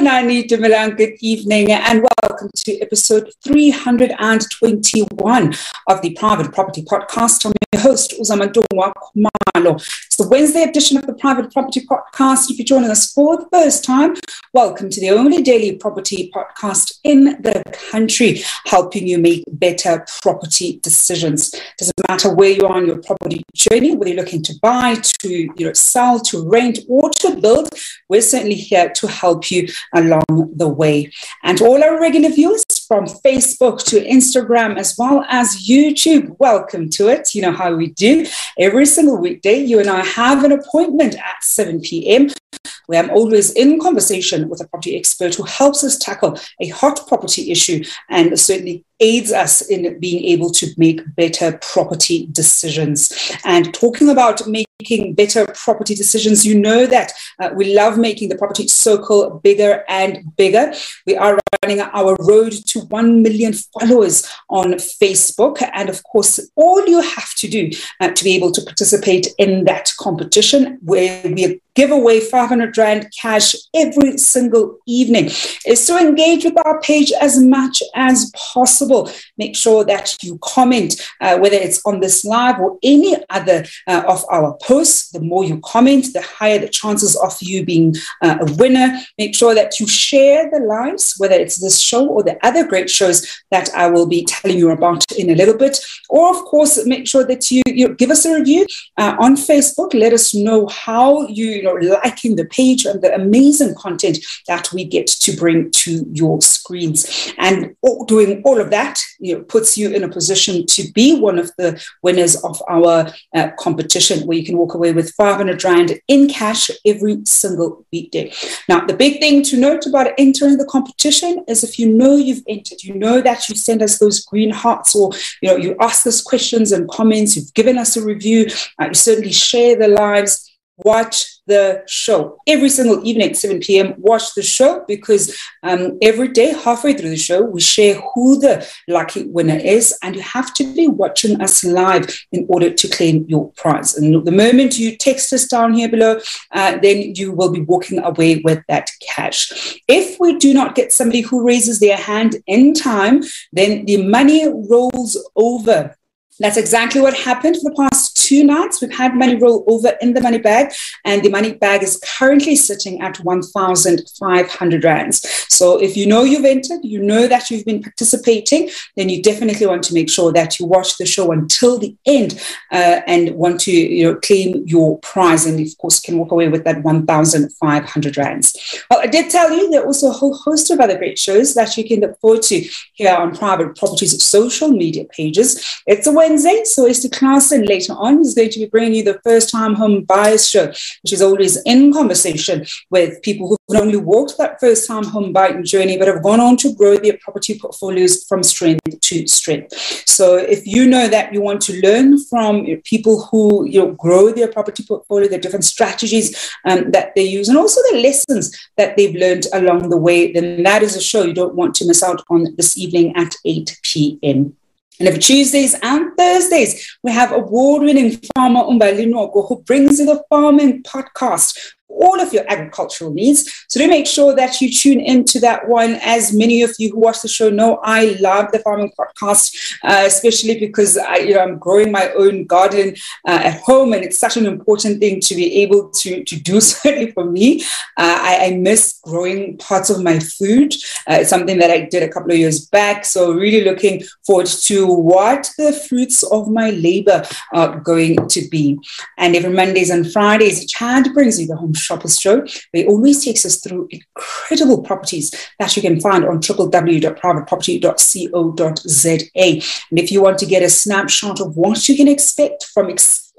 Sanvanani Dumilan, good evening and welcome to episode 321 of the Private Property Podcast. Host, Uzama Dongwa Khumalo. It's the Wednesday edition of the Private Property Podcast. If you're joining us for the first time, welcome to the only daily property podcast in the country, helping you make better property decisions. Doesn't matter where you are on your property journey, whether you're looking to buy, to you know, sell, to rent, or to build, we're certainly here to help you along the way. And all our regular viewers from Facebook to Instagram as well as YouTube, welcome to it. You know how we do. Every single weekday, you and I have an appointment at 7 p.m where I'm always in conversation with a property expert who helps us tackle a hot property issue and certainly aids us in being able to make better property decisions. And talking about making better property decisions, you know that uh, we love making the property circle bigger and bigger. We are running our road to 1 million followers on Facebook. And of course, all you have to do uh, to be able to participate in that competition, where we give away 500 Rand cash every single evening, is to engage with our page as much as possible possible, make sure that you comment, uh, whether it's on this live or any other uh, of our posts. The more you comment, the higher the chances of you being uh, a winner. Make sure that you share the lives, whether it's this show or the other great shows that I will be telling you about in a little bit. Or, of course, make sure that you, you give us a review uh, on Facebook. Let us know how you, you know, liking the page and the amazing content that we get to bring to your screens. And doing all of that that you know, puts you in a position to be one of the winners of our uh, competition, where you can walk away with 500 Rand in cash every single weekday. Now, the big thing to note about entering the competition is if you know you've entered, you know that you send us those green hearts or you know you ask us questions and comments, you've given us a review, uh, you certainly share the lives watch the show every single evening at 7 p.m. Watch the show because um, every day, halfway through the show, we share who the lucky winner is, and you have to be watching us live in order to claim your prize. And the moment you text us down here below, uh, then you will be walking away with that cash. If we do not get somebody who raises their hand in time, then the money rolls over that's exactly what happened for the past two nights. We've had money roll over in the money bag, and the money bag is currently sitting at 1,500 rands. So if you know you've entered, you know that you've been participating, then you definitely want to make sure that you watch the show until the end uh, and want to you know claim your prize, and of course can walk away with that 1,500 rands. Well, I did tell you there are also a whole host of other great shows that you can look forward to here on Private Properties social media pages. It's a way Wednesday. So Esther Clarkson later on is going to be bringing you the first time home buyers show, which is always in conversation with people who not only walked that first time home buying journey, but have gone on to grow their property portfolios from strength to strength. So if you know that you want to learn from people who you know, grow their property portfolio, the different strategies um, that they use, and also the lessons that they've learned along the way, then that is a show you don't want to miss out on this evening at 8 p.m. And every Tuesdays and Thursdays, we have award winning farmer Umbali Nogo who brings you the farming podcast all of your agricultural needs. So do make sure that you tune into that one. As many of you who watch the show know, I love the farming podcast, uh, especially because I, you know, I'm growing my own garden uh, at home, and it's such an important thing to be able to, to do. Certainly for me, uh, I, I, miss growing parts of my food. Uh, it's something that I did a couple of years back. So really looking forward to what the fruits of my labor are going to be. And every Mondays and Fridays, Chad brings you the home Shoppers Show, where always takes us through incredible properties that you can find on www.privateproperty.co.za. And if you want to get a snapshot of what you can expect from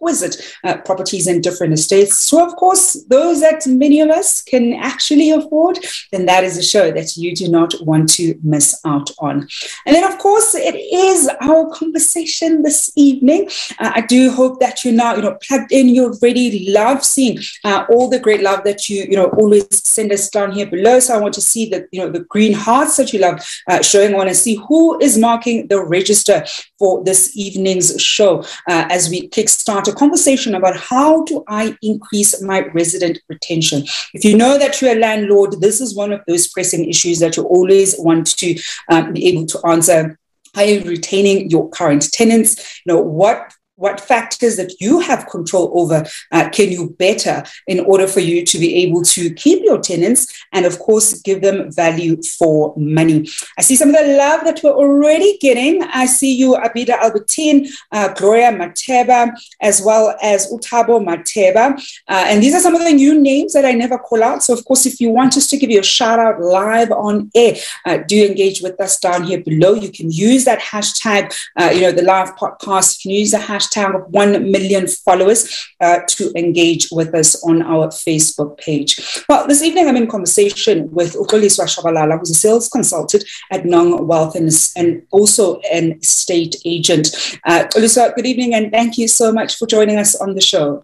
exquisite uh, properties in different estates. So, of course, those that many of us can actually afford, then that is a show that you do not want to miss out on. And then, of course, it is our conversation this evening. Uh, I do hope that you're now, you know, plugged in. You already love seeing uh, all the great love that you, you know, always send us down here below. So I want to see that, you know, the green hearts that you love uh, showing. I want to see who is marking the register for this evening's show uh, as we kickstart a conversation about how do I increase my resident retention. If you know that you're a landlord, this is one of those pressing issues that you always want to um, be able to answer. How are you retaining your current tenants? You know, what what factors that you have control over uh, can you better in order for you to be able to keep your tenants and, of course, give them value for money. I see some of the love that we're already getting. I see you, Abida Albertine, uh, Gloria Mateba, as well as Utabo Mateba. Uh, and these are some of the new names that I never call out. So, of course, if you want us to give you a shout out live on air, uh, do engage with us down here below. You can use that hashtag, uh, you know, the live podcast. You can use the hashtag hashtag of 1 million followers uh, to engage with us on our Facebook page. Well, this evening I'm in conversation with UXoliswa Shabalala, who's a sales consultant at Nong Wealth and, and also an estate agent. Uh, good evening and thank you so much for joining us on the show.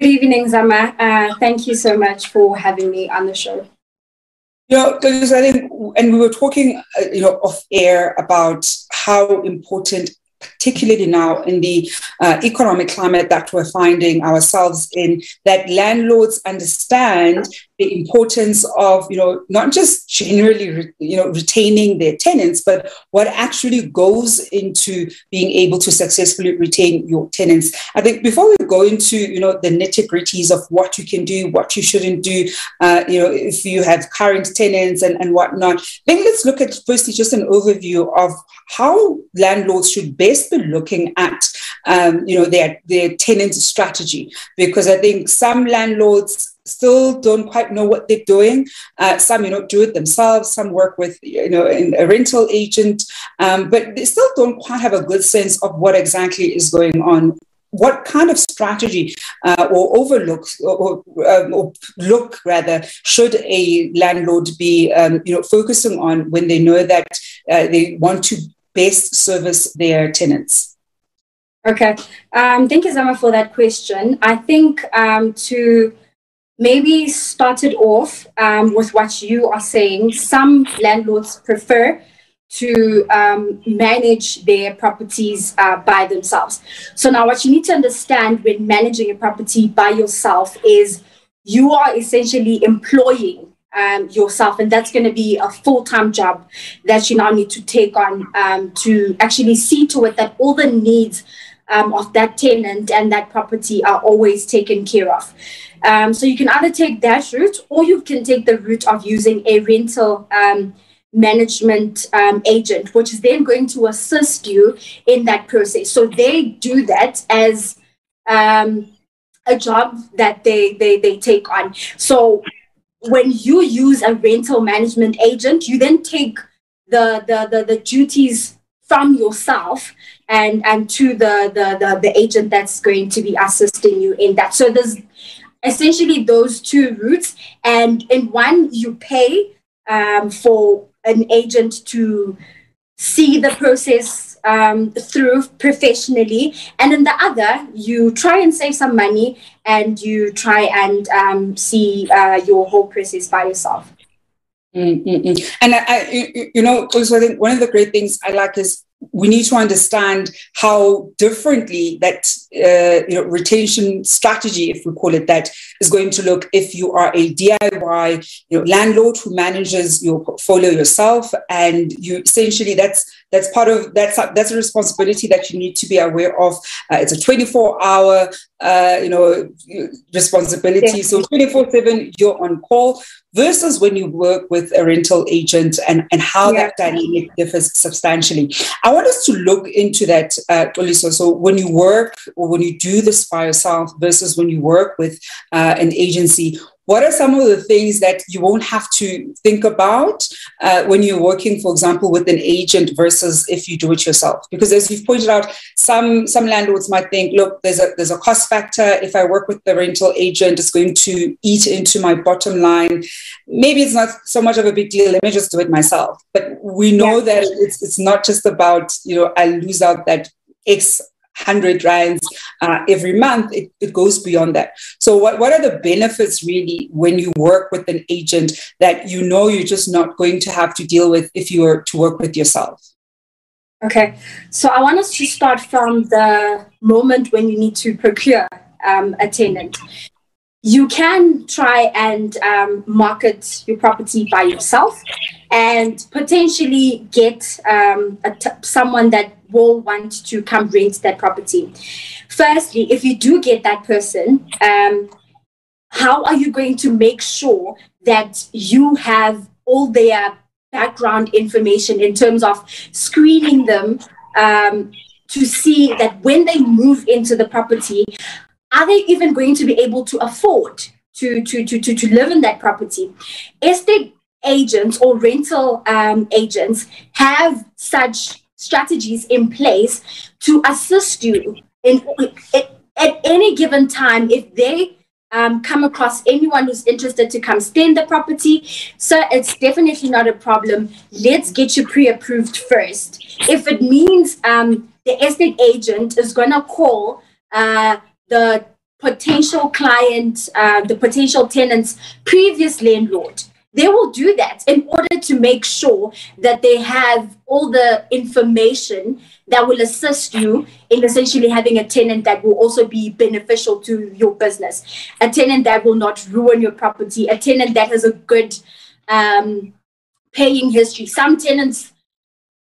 Good evening, Zama. Uh, thank you so much for having me on the show. You know, because I think, and we were talking, uh, you know, off air about how important particularly now in the uh, economic climate that we're finding ourselves in, that landlords understand the importance of you know not just generally re, you know retaining their tenants but what actually goes into being able to successfully retain your tenants. I think before we go into you know the nitty gritties of what you can do what you shouldn't do uh, you know if you have current tenants and, and whatnot then let's look at firstly just an overview of how landlords should best be looking at um, you know their their tenant strategy because i think some landlords still don't quite know what they're doing. Uh, some, you know, do it themselves. Some work with, you know, a rental agent, um, but they still don't quite have a good sense of what exactly is going on. What kind of strategy uh, or overlook or, um, or, look rather should a landlord be, um, you know, focusing on when they know that uh, they want to best service their tenants? Okay. Um, thank you, Zama, for that question. I think um, to maybe start it off um, with what you are saying, some landlords prefer to um, manage their properties uh, by themselves. So now what you need to understand when managing a property by yourself is you are essentially employing um, yourself, and that's going to be a full time job that you now need to take on um, to actually see to it that all the needs um, of that tenant and that property are always taken care of. Um, so you can either take that route or you can take the route of using a rental um, management um, agent, which is then going to assist you in that process. So they do that as um, a job that they, they, they take on. So when you use a rental management agent, you then take the, the, the, the duties from yourself and and to the, the the the agent that's going to be assisting you in that. So there's essentially those two routes. And in one you pay um, for an agent to see the process um, through professionally. And in the other you try and save some money and you try and um, see uh, your whole process by yourself. Mm-mm. And I, I, you know, also I think one of the great things I like is we need to understand how differently that uh, you know retention strategy, if we call it that, is going to look if you are a DIY you know, landlord who manages your portfolio yourself, and you essentially that's that's part of that's that's a responsibility that you need to be aware of. Uh, it's a 24 hour uh, you know responsibility, so 24 seven you're on call versus when you work with a rental agent and and how yeah. that dynamic differs substantially. I want us to look into that, uh. So when you work or when you do this by yourself versus when you work with uh, an agency, what are some of the things that you won't have to think about uh, when you're working, for example, with an agent versus if you do it yourself? Because as you've pointed out, some some landlords might think, look, there's a there's a cost factor. If I work with the rental agent, it's going to eat into my bottom line. Maybe it's not so much of a big deal. Let me just do it myself. But we know yeah. that it's it's not just about you know I lose out that X 100 rands uh, every month, it, it goes beyond that. So, what, what are the benefits really when you work with an agent that you know you're just not going to have to deal with if you were to work with yourself? Okay, so I want us to start from the moment when you need to procure um, a tenant. You can try and um, market your property by yourself and potentially get um, someone that will want to come rent that property. Firstly, if you do get that person, um, how are you going to make sure that you have all their background information in terms of screening them um, to see that when they move into the property, are they even going to be able to afford to, to, to, to, to live in that property? Estate agents or rental um, agents have such strategies in place to assist you in, at any given time if they um, come across anyone who's interested to come stay in the property. So it's definitely not a problem. Let's get you pre-approved first. If it means um, the estate agent is going to call uh, the potential client, uh, the potential tenant's previous landlord. They will do that in order to make sure that they have all the information that will assist you in essentially having a tenant that will also be beneficial to your business, a tenant that will not ruin your property, a tenant that has a good um, paying history. Some tenants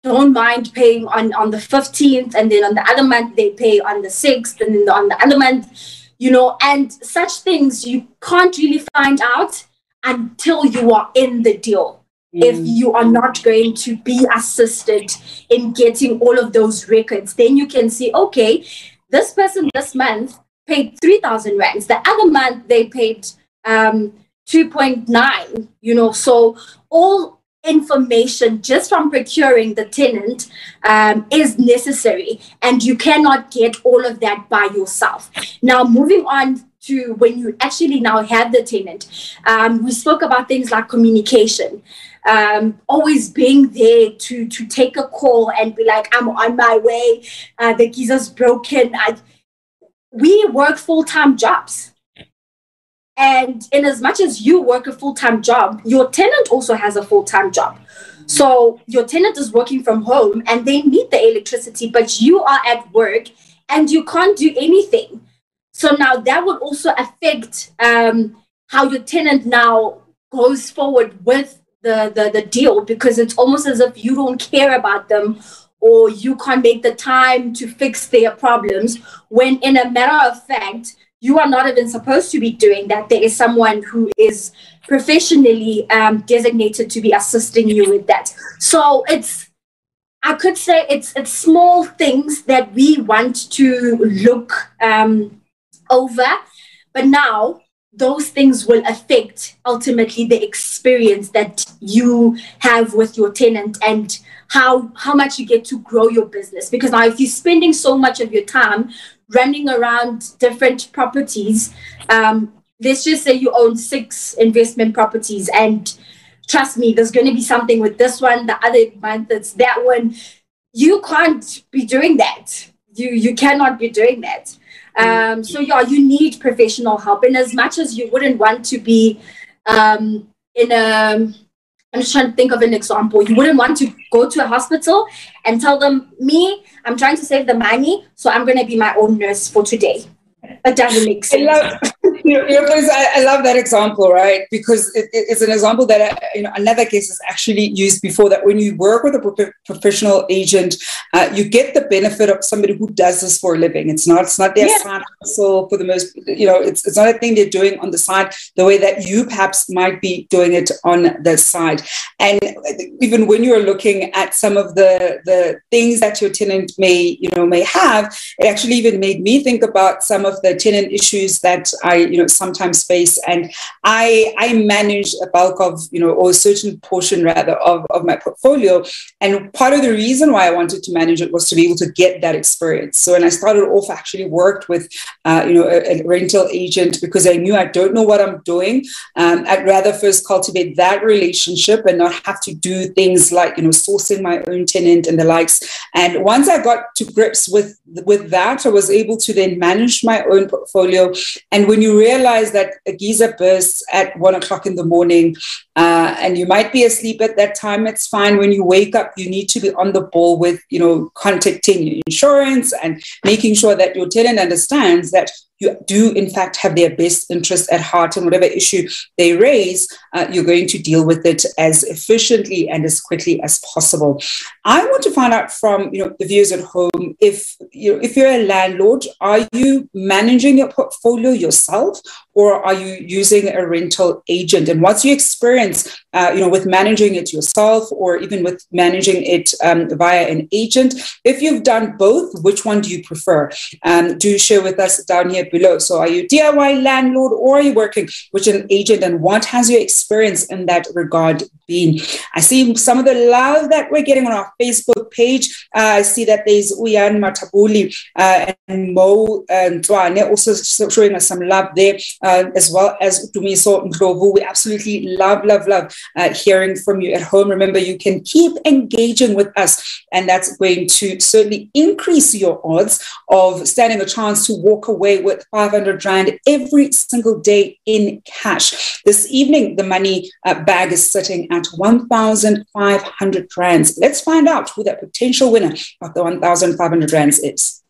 don't mind paying on, on the 15th, and then on the other month they pay on the 6th, and then on the other month, you know, and such things you can't really find out until you are in the deal. Mm. If you are not going to be assisted in getting all of those records, then you can see, okay, this person this month paid 3,000 rands. The other month they paid um, 2.9, you know, so all information just from procuring the tenant um, is necessary and you cannot get all of that by yourself. Now, moving on to when you actually now have the tenant. Um, we spoke about things like communication. um, always being there to to take a call and be like, I'm on my way. Uh, the geyser's broken. I, we work full time jobs. And in as much as you work a full time job, your tenant also has a full time job. So your tenant is working from home and they need the electricity, but you are at work and you can't do anything. So now that would also affect um, how your tenant now goes forward with the, the, the deal because it's almost as if you don't care about them or you can't make the time to fix their problems when in a matter of fact you are not even supposed to be doing that. There is someone who is professionally um, designated to be assisting you with that. So it's, I could say it's it's small things that we want to look um, over, but now those things will affect ultimately the experience that you have with your tenant and how how much you get to grow your business. Because now if you're spending so much of your time running around different properties um, let's just say you own six investment properties and trust me, there's going to be something with this one, the other month it's that one. You can't be doing that. You you cannot be doing that. Um, so yeah, you need professional help. And as much as you wouldn't want to be um, in a I'm just trying to think of an example. You wouldn't want to go to a hospital and tell them, me, I'm trying to save the money, so I'm going to be my own nurse for today. It doesn't make sense. I love, you know, you I, love that example, right? Because it, it's an example that I, you know another case is actually used before. That when you work with a pro- professional agent, uh, you get the benefit of somebody who does this for a living. It's not it's not their yeah. side hustle for the most. You know, it's it's not a thing they're doing on the side the way that you perhaps might be doing it on the side. And even when you're looking at some of the the things that your tenant may you know may have, it actually even made me think about some of the tenant issues that I you know sometimes face. And i i manage a bulk of you know or a certain portion rather of, of my portfolio. And part of the reason why i wanted to manage it was to be able to get that experience. So when i started off I actually worked with uh, you know a, a, rental agent because i knew i don't know what i'm doing. Um, i'd rather first cultivate that relationship and not have to do things like you know sourcing my own tenant and the likes. And once i got to grips with with that i was able to then manage my own portfolio and when you realize that a geyser bursts at one o'clock in the morning uh, and you might be asleep at that time, it's fine. When you wake up, you need to be on the ball with, you know, contacting your insurance and making sure that your tenant understands that you do in fact have their best interest at heart and whatever issue they raise uh, you're going to deal with it as efficiently and as quickly as possible. I want to find out from you know the viewers at home if you know if you're a landlord are you managing your portfolio yourself or are you using a rental agent? And what's your experience uh, you know with managing it yourself or even with managing it um, via an agent? If you've done both which one do you prefer? Um, do share with us down here below so are you diy landlord or are you working with an agent and what has your experience in that regard been i see some of the love that we're getting on our facebook page uh, i see that there's uyan matabuli uh, and mo and Dwane also showing us some love there uh, as well as Dumiso Ndlovu. We absolutely love, love, love uh, hearing from you at home. Remember, you can keep engaging with us, and that's going to certainly increase your odds of standing a chance to walk away with 500 Rand every single day in cash. This evening, the money uh, bag is sitting at 1,500 Rands. Let's find out who that potential winner of the 1,500 Rands is.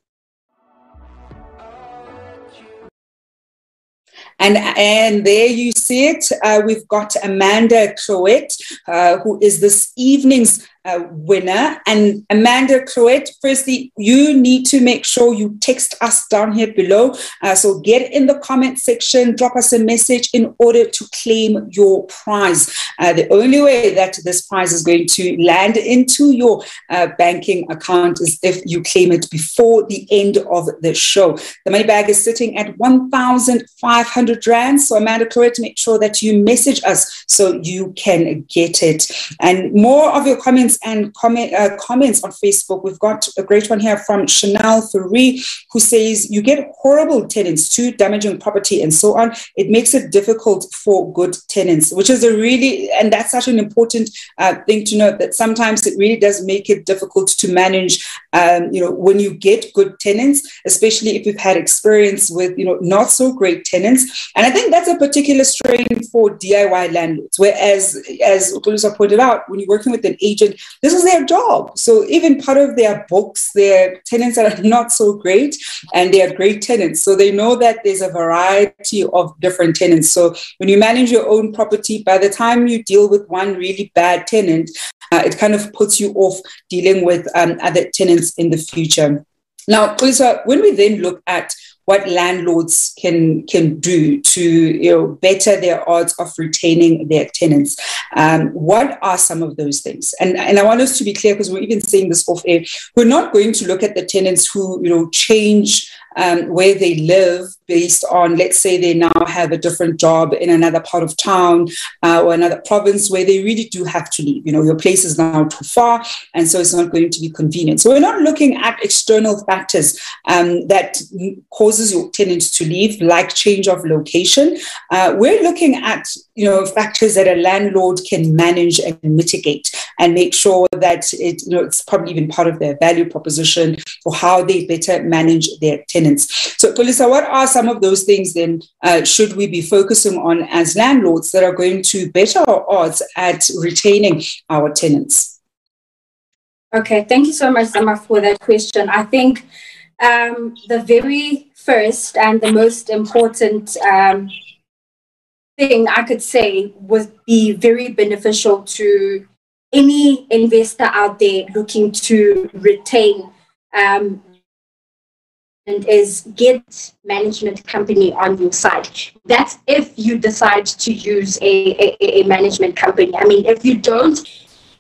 And, and there you see it. Uh, we've got Amanda Cloet, uh, who is this evening's uh, winner. And Amanda Cloet, firstly, you need to make sure you text us down here below. Uh, so get in the comment section, drop us a message in order to claim your prize. Uh, the only way that this prize is going to land into your uh, banking account is if you claim it before the end of the show. The money bag is sitting at 1,500 Rand. So Amanda Cloet, make sure that you message us so you can get it. And more of your comments questions and comment, uh, comments on Facebook. We've got a great one here from Chanel Furry, who says, You get horrible tenants too, damaging property and so on. It makes it difficult for good tenants, which is a really, and that's such an important uh, thing to note that sometimes it really does make it difficult to manage, um, you know, when you get good tenants, especially if you've had experience with, you know, not so great tenants. And I think that's a particular strain for DIY landlords, whereas, as UXoliswa pointed out, when you're working with an agent, this is their job. So even part of their books, their tenants that are not so great, and they are great tenants. So they know that there's a variety of different tenants. So when you manage your own property, by the time you deal with one really bad tenant, uh, it kind of puts you off dealing with um, other tenants in the future. Now, Lisa, when we then look at what landlords can can do to you know better their odds of retaining their tenants. Um, what are some of those things? And and I want us to be clear because we're even saying this off air. We're not going to look at the tenants who you know change um, where they live based on, let's say, they now have a different job in another part of town uh, or another province where they really do have to leave. You know, your place is now too far, and so it's not going to be convenient. So we're not looking at external factors um, that causes your tenants to leave, like change of location. Uh, we're looking at you know factors that a landlord can manage and mitigate and make sure that it you know it's probably even part of their value proposition for how they better manage their tenants. So, Polisa, what are some of those things then uh, should we be focusing on as landlords that are going to better our odds at retaining our tenants? Okay, thank you so much, Zama, for that question. I think um, the very first and the most important um, thing I could say would be very beneficial to any investor out there looking to retain um, and is get management company on your side. That's if you decide to use a, a, a management company. I mean, if you don't,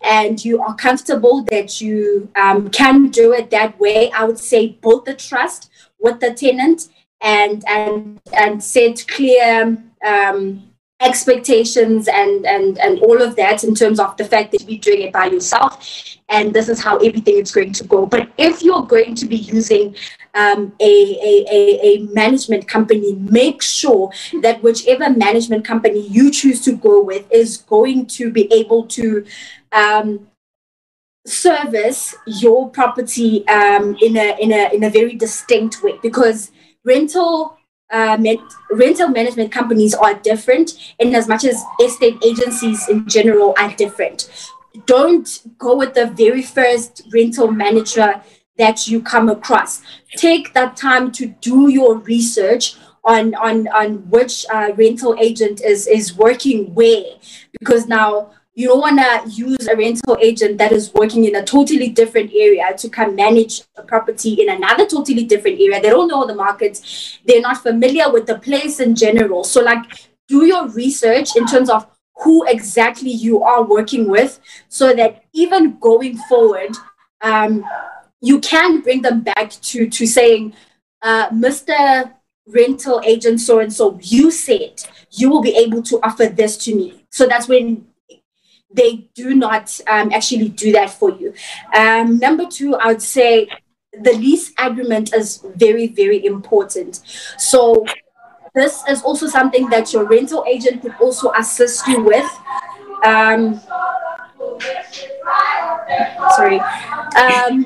and you are comfortable that you um, can do it that way, I would say build the trust with the tenant and and and set clear um, expectations and and and all of that in terms of the fact that you're doing it by yourself. And this is how everything is going to go. But if you're going to be using um, a, a, a, a management company make sure that whichever management company you choose to go with is going to be able to um, service your property um, in a in a in a very distinct way. Because rental uh, rental management companies are different in as much as estate agencies in general are different. Don't go with the very first rental manager that you come across. Take that time to do your research on on on which uh, rental agent is is working where, because now you don't want to use a rental agent that is working in a totally different area to come manage a property in another totally different area. They don't know the markets. They're not familiar with the place in general. So, like, do your research in terms of who exactly you are working with so that even going forward, um, you can bring them back to, to saying, uh, Mr. Rental agent so and so, you said you will be able to offer this to me. So that's when they do not um, actually do that for you. Um, number two, I would say the lease agreement is very, very important. So this is also something that your rental agent could also assist you with. Um, sorry. Um,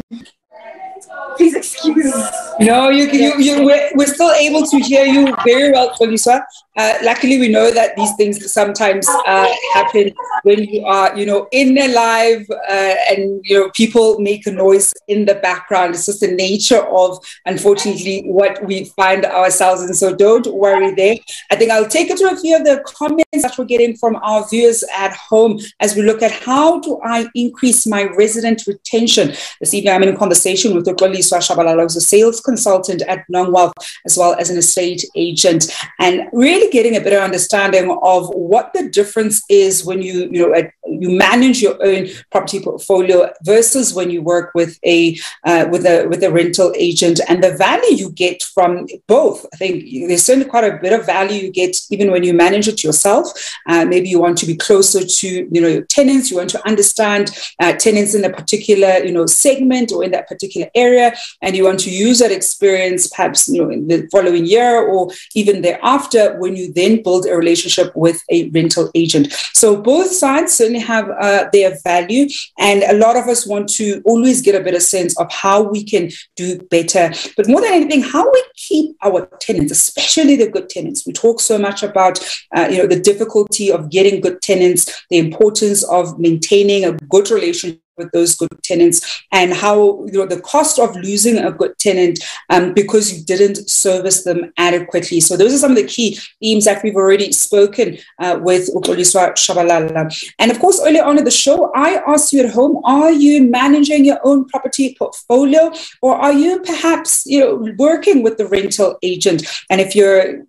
please excuse. No, you. You, you, we're, we're still able to hear you very well, Felicia. Uh, luckily, we know that these things sometimes uh, happen when you are, you know, in a live uh, and you know people make a noise in the background. It's just the nature of, unfortunately, what we find ourselves in. So don't worry there. I think I'll take it to a few of the comments that we're getting from our viewers at home as we look at how do I increase my resident retention. This evening, I'm in conversation with Dr. Liswa Shabalala, who's a sales consultant at Nongwealth, as well as an estate agent, and really really getting a better understanding of what the difference is when you, you know, you manage your own property portfolio versus when you work with a uh, with a with a rental agent and the value you get from both. I think there's certainly quite a bit of value you get even when you manage it yourself. Uh, maybe you want to be closer to you know your tenants. You want to understand uh, tenants in a particular you know segment or in that particular area, and you want to use that experience perhaps you know in the following year or even thereafter when you then build a relationship with a rental agent. So both sides certainly have uh, their value, and a lot of us want to always get a better sense of how we can do better. But more than anything, how we keep our tenants, especially the good tenants. We talk so much about uh, you know the difficulty of getting good tenants, the importance of maintaining a good relationship with those good tenants and how you know the cost of losing a good tenant um, because you didn't service them adequately. So those are some of the key themes that we've already spoken uh, with UXoliswa Shabalala. And of course, earlier on in the show, I asked you at home, are you managing your own property portfolio or are you perhaps you know working with the rental agent? And if you're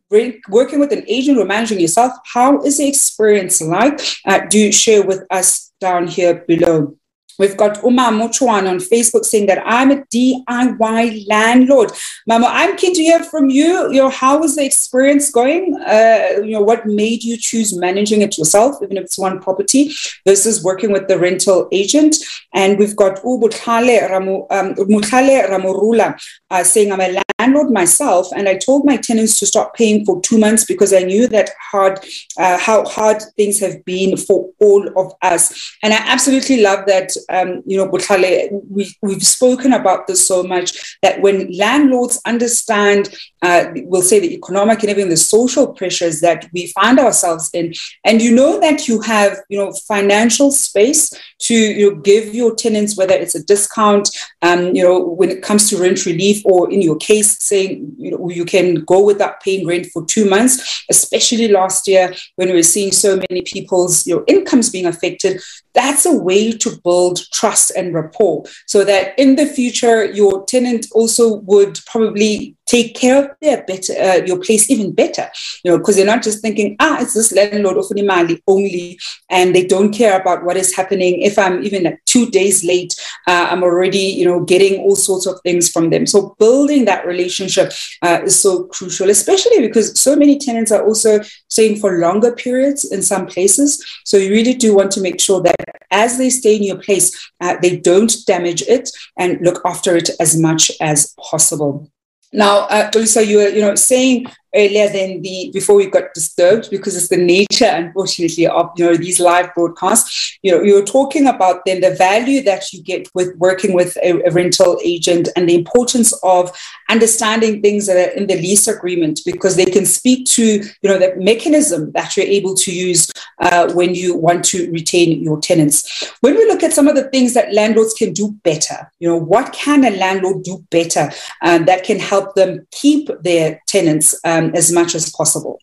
working with an agent or managing yourself, how is the experience like? Uh, do share with us down here below. We've got Uma Mochuan on Facebook saying that I'm a DIY landlord. Mama, I'm keen to hear from you. You know, how is the experience going? Uh, you know, what made you choose managing it yourself, even if it's one property, versus working with the rental agent? And we've got Ubutale Ramu, um, Ramurula uh, saying, I'm a landlord myself, and I told my tenants to stop paying for two months because I knew that hard, uh, how hard things have been for all of us. And I absolutely love that um, you know, Butlale, we, we've spoken about this so much that when landlords understand, uh, we'll say the economic and even the social pressures that we find ourselves in, and you know that you have, you know, financial space to you know, give your tenants, whether it's a discount, um, you know, when it comes to rent relief, or in your case, saying you know you can go without paying rent for two months, especially last year when we were seeing so many people's your know, incomes being affected. That's a way to build trust and rapport, so that in the future your tenant also would probably take care of their better uh, your place even better you know because they're not just thinking ah it's this landlord of Mali only and they don't care about what is happening. If i'm even at two days late uh, i'm already you know getting all sorts of things from them. So building that relationship uh, is so crucial especially because so many tenants are also staying for longer periods in some places. So you really do want to make sure that as they stay in your place uh, they don't damage it and look after it as much as possible now, uh, you were, you know, saying earlier than the before we got disturbed because it's the nature, unfortunately, of you know these live broadcasts. You know, you were talking about then the value that you get with working with a, a rental agent and the importance of understanding things that are in the lease agreement because they can speak to you know the mechanism that you're able to use uh, when you want to retain your tenants. When we look at some of the things that landlords can do better, you know, what can a landlord do better um, that can help them keep their tenants um, um, as much as possible.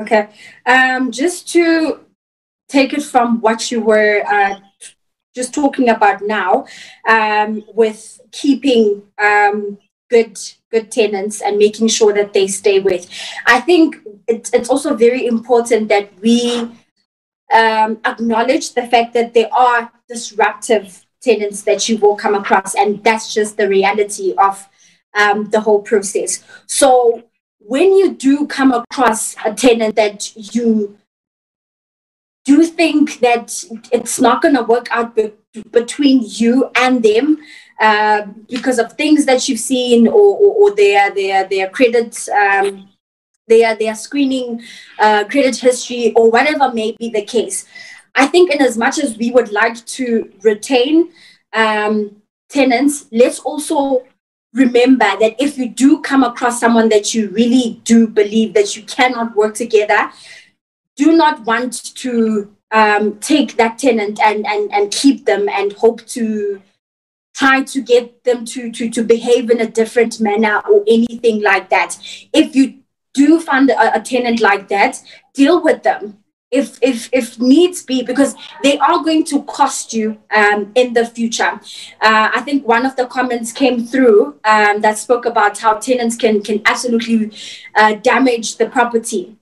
Okay. Um, just to take it from what you were uh, just talking about now, um, with keeping um, good good tenants and making sure that they stay with, I think it's, it's also very important that we um, acknowledge the fact that there are disruptive tenants that you will come across, and that's just the reality of um, the whole process. So when you do come across a tenant that you do think that it's not going to work out be- between you and them uh, because of things that you've seen or, or, or their their their credit um, their their screening uh, credit history or whatever may be the case. I think in as much as we would like to retain um, tenants, let's also remember that if you do come across someone that you really do believe that you cannot work together, do not want to um, take that tenant and, and, and keep them and hope to try to get them to, to, to behave in a different manner or anything like that. If you do find a, a tenant like that, deal with them if if if needs be because they are going to cost you um, in the future uh, i think one of the comments came through um, that spoke about how tenants can can absolutely uh, damage the property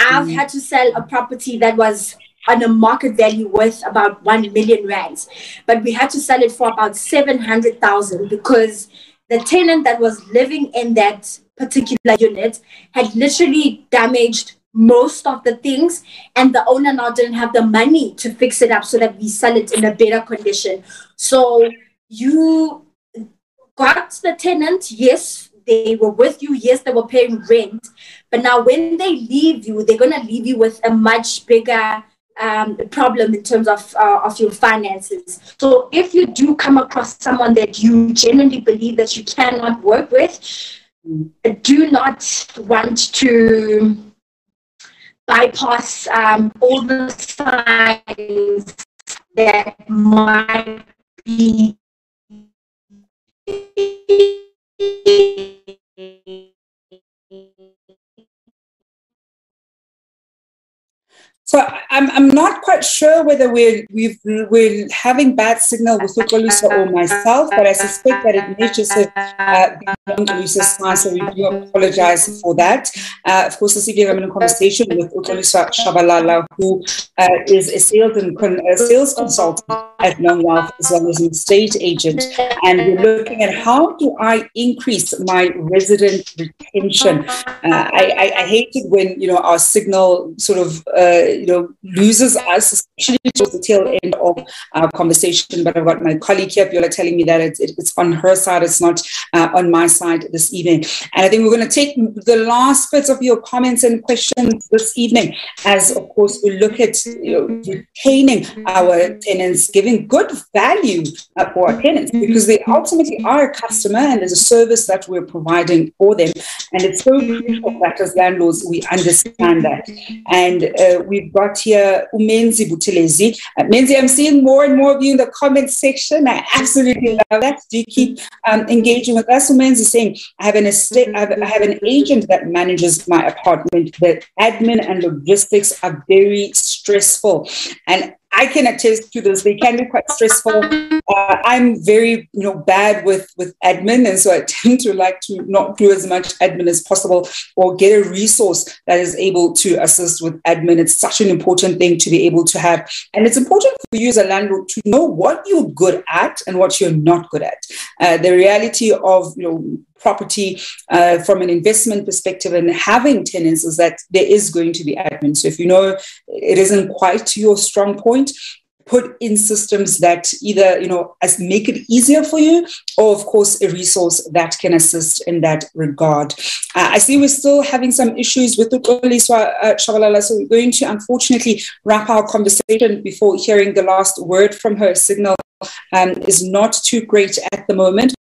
i've mm. had to sell a property that was on a market value worth about 1 million rands. But we had to sell it for about 700,000 because the tenant that was living in that particular unit had literally damaged most of the things and the owner now didn't have the money to fix it up so that we sell it in a better condition so you got the tenant yes they were with you yes they were paying rent but now when they leave you they're going to leave you with a much bigger um, problem in terms of uh, of your finances. So if you do come across someone that you genuinely believe that you cannot work with, do not want to bypass um, all the signs that might be So I'm, I'm not quite sure whether we're we've, we're having bad signal with UXoliswa or myself, but I suspect that it may just uh, side, so we do apologize for that. Uh, of course, this evening I'm in a conversation with UXoliswa Shabalala, who uh, is a sales and con- a sales consultant at Long Wealth as well as an estate agent, and we're looking at how do I increase my resident retention. Uh, I, I, I hate it when you know our signal sort of uh, you know, loses us, especially towards the tail end of our conversation. But I've got my colleague here, Viola, telling me that it's, it's on her side, it's not uh, on my side this evening. And I think we're going to take the last bits of your comments and questions this evening, as of course we look at you know, retaining our tenants, giving good value uh, for our tenants, because they ultimately are a customer and there's a service that we're providing for them. And it's so crucial that as landlords we understand that. And uh, we've got here Umenzi Buthelezi. Uh, Menzi, I'm seeing more and more of you in the comment section. I absolutely love that. Do you keep um, engaging with us? Umenzi saying, I have an estate, I have, I have an mm-hmm. agent that manages my apartment. The admin and logistics are very stressful. And I can attest to this. They can be quite stressful. Uh, I'm very, you know, bad with with admin, and so I tend to like to not do as much admin as possible, or get a resource that is able to assist with admin. It's such an important thing to be able to have, and it's important for you as a landlord to know what you're good at and what you're not good at. Uh, the reality of you know property uh, from an investment perspective and having tenants is that there is going to be admin. So if you know it isn't quite your strong point, put in systems that either you know as make it easier for you or of course a resource that can assist in that regard uh, i see we're still having some issues with the uh, Shabalala, so we're going to unfortunately wrap our conversation before hearing the last word from her signal um, is not too great at the moment.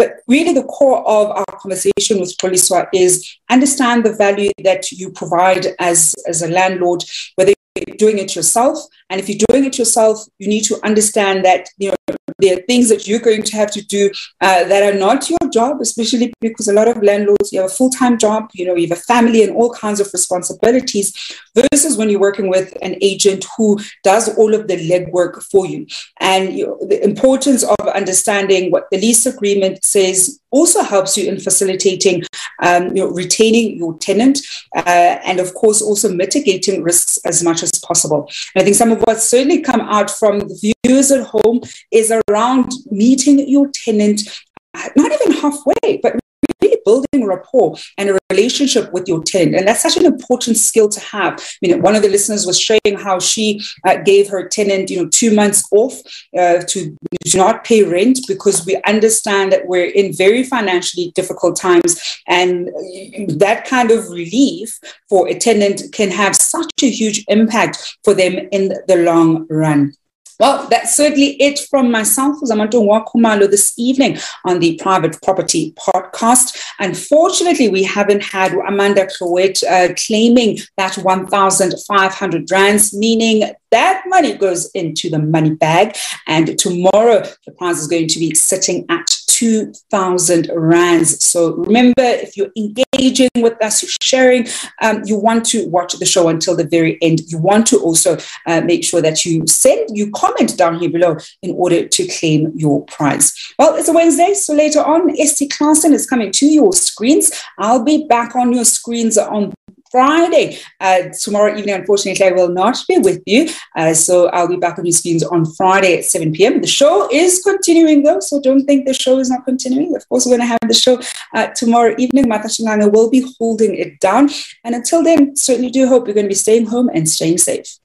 But really, the core of our conversation with Xoliswa is understand the value that you provide as, as a landlord, whether you're doing it yourself. And if you're doing it yourself, you need to understand that you know there are things that you're going to have to do uh, that are not your job, especially because a lot of landlords, you have a full time job, you know, you have a family and all kinds of responsibilities, versus when you're working with an agent who does all of the legwork for you. And you know, the importance of understanding what the lease agreement says also helps you in facilitating um, you know, retaining your tenant uh, and of course also mitigating risks as much as possible. And I think some of what's certainly come out from the viewers at home is around meeting your tenant not even halfway, but really building rapport and a relationship with your tenant. And that's such an important skill to have. I mean, one of the listeners was sharing how she uh, gave her tenant, you know, two months off uh, to, to not pay rent because we understand that we're in very financially difficult times. And that kind of relief for a tenant can have such a huge impact for them in the long run. Well, that's certainly it from myself, Zamantungwa Khumalo, this evening on the Private Property Podcast. Unfortunately, we haven't had Amanda Cloet uh, claiming that 1,500 rands, meaning that money goes into the money bag. And tomorrow, the prize is going to be sitting at 2,000 rands. So remember, if you're engaging with us, you're sharing, um, you want to watch the show until the very end. You want to also uh, make sure that you send, you comment down here below in order to claim your prize. Well, it's a Wednesday, so later on, ST Clarkson is coming to your screens. I'll be back on your screens on Friday. Uh, tomorrow evening, unfortunately, I will not be with you. Uh, so I'll be back on your screens on Friday at 7 p.m. The show is continuing, though, so don't think the show is not continuing. Of course, we're going to have the show uh, tomorrow evening. Shingana will be holding it down. And until then, certainly do hope you're going to be staying home and staying safe.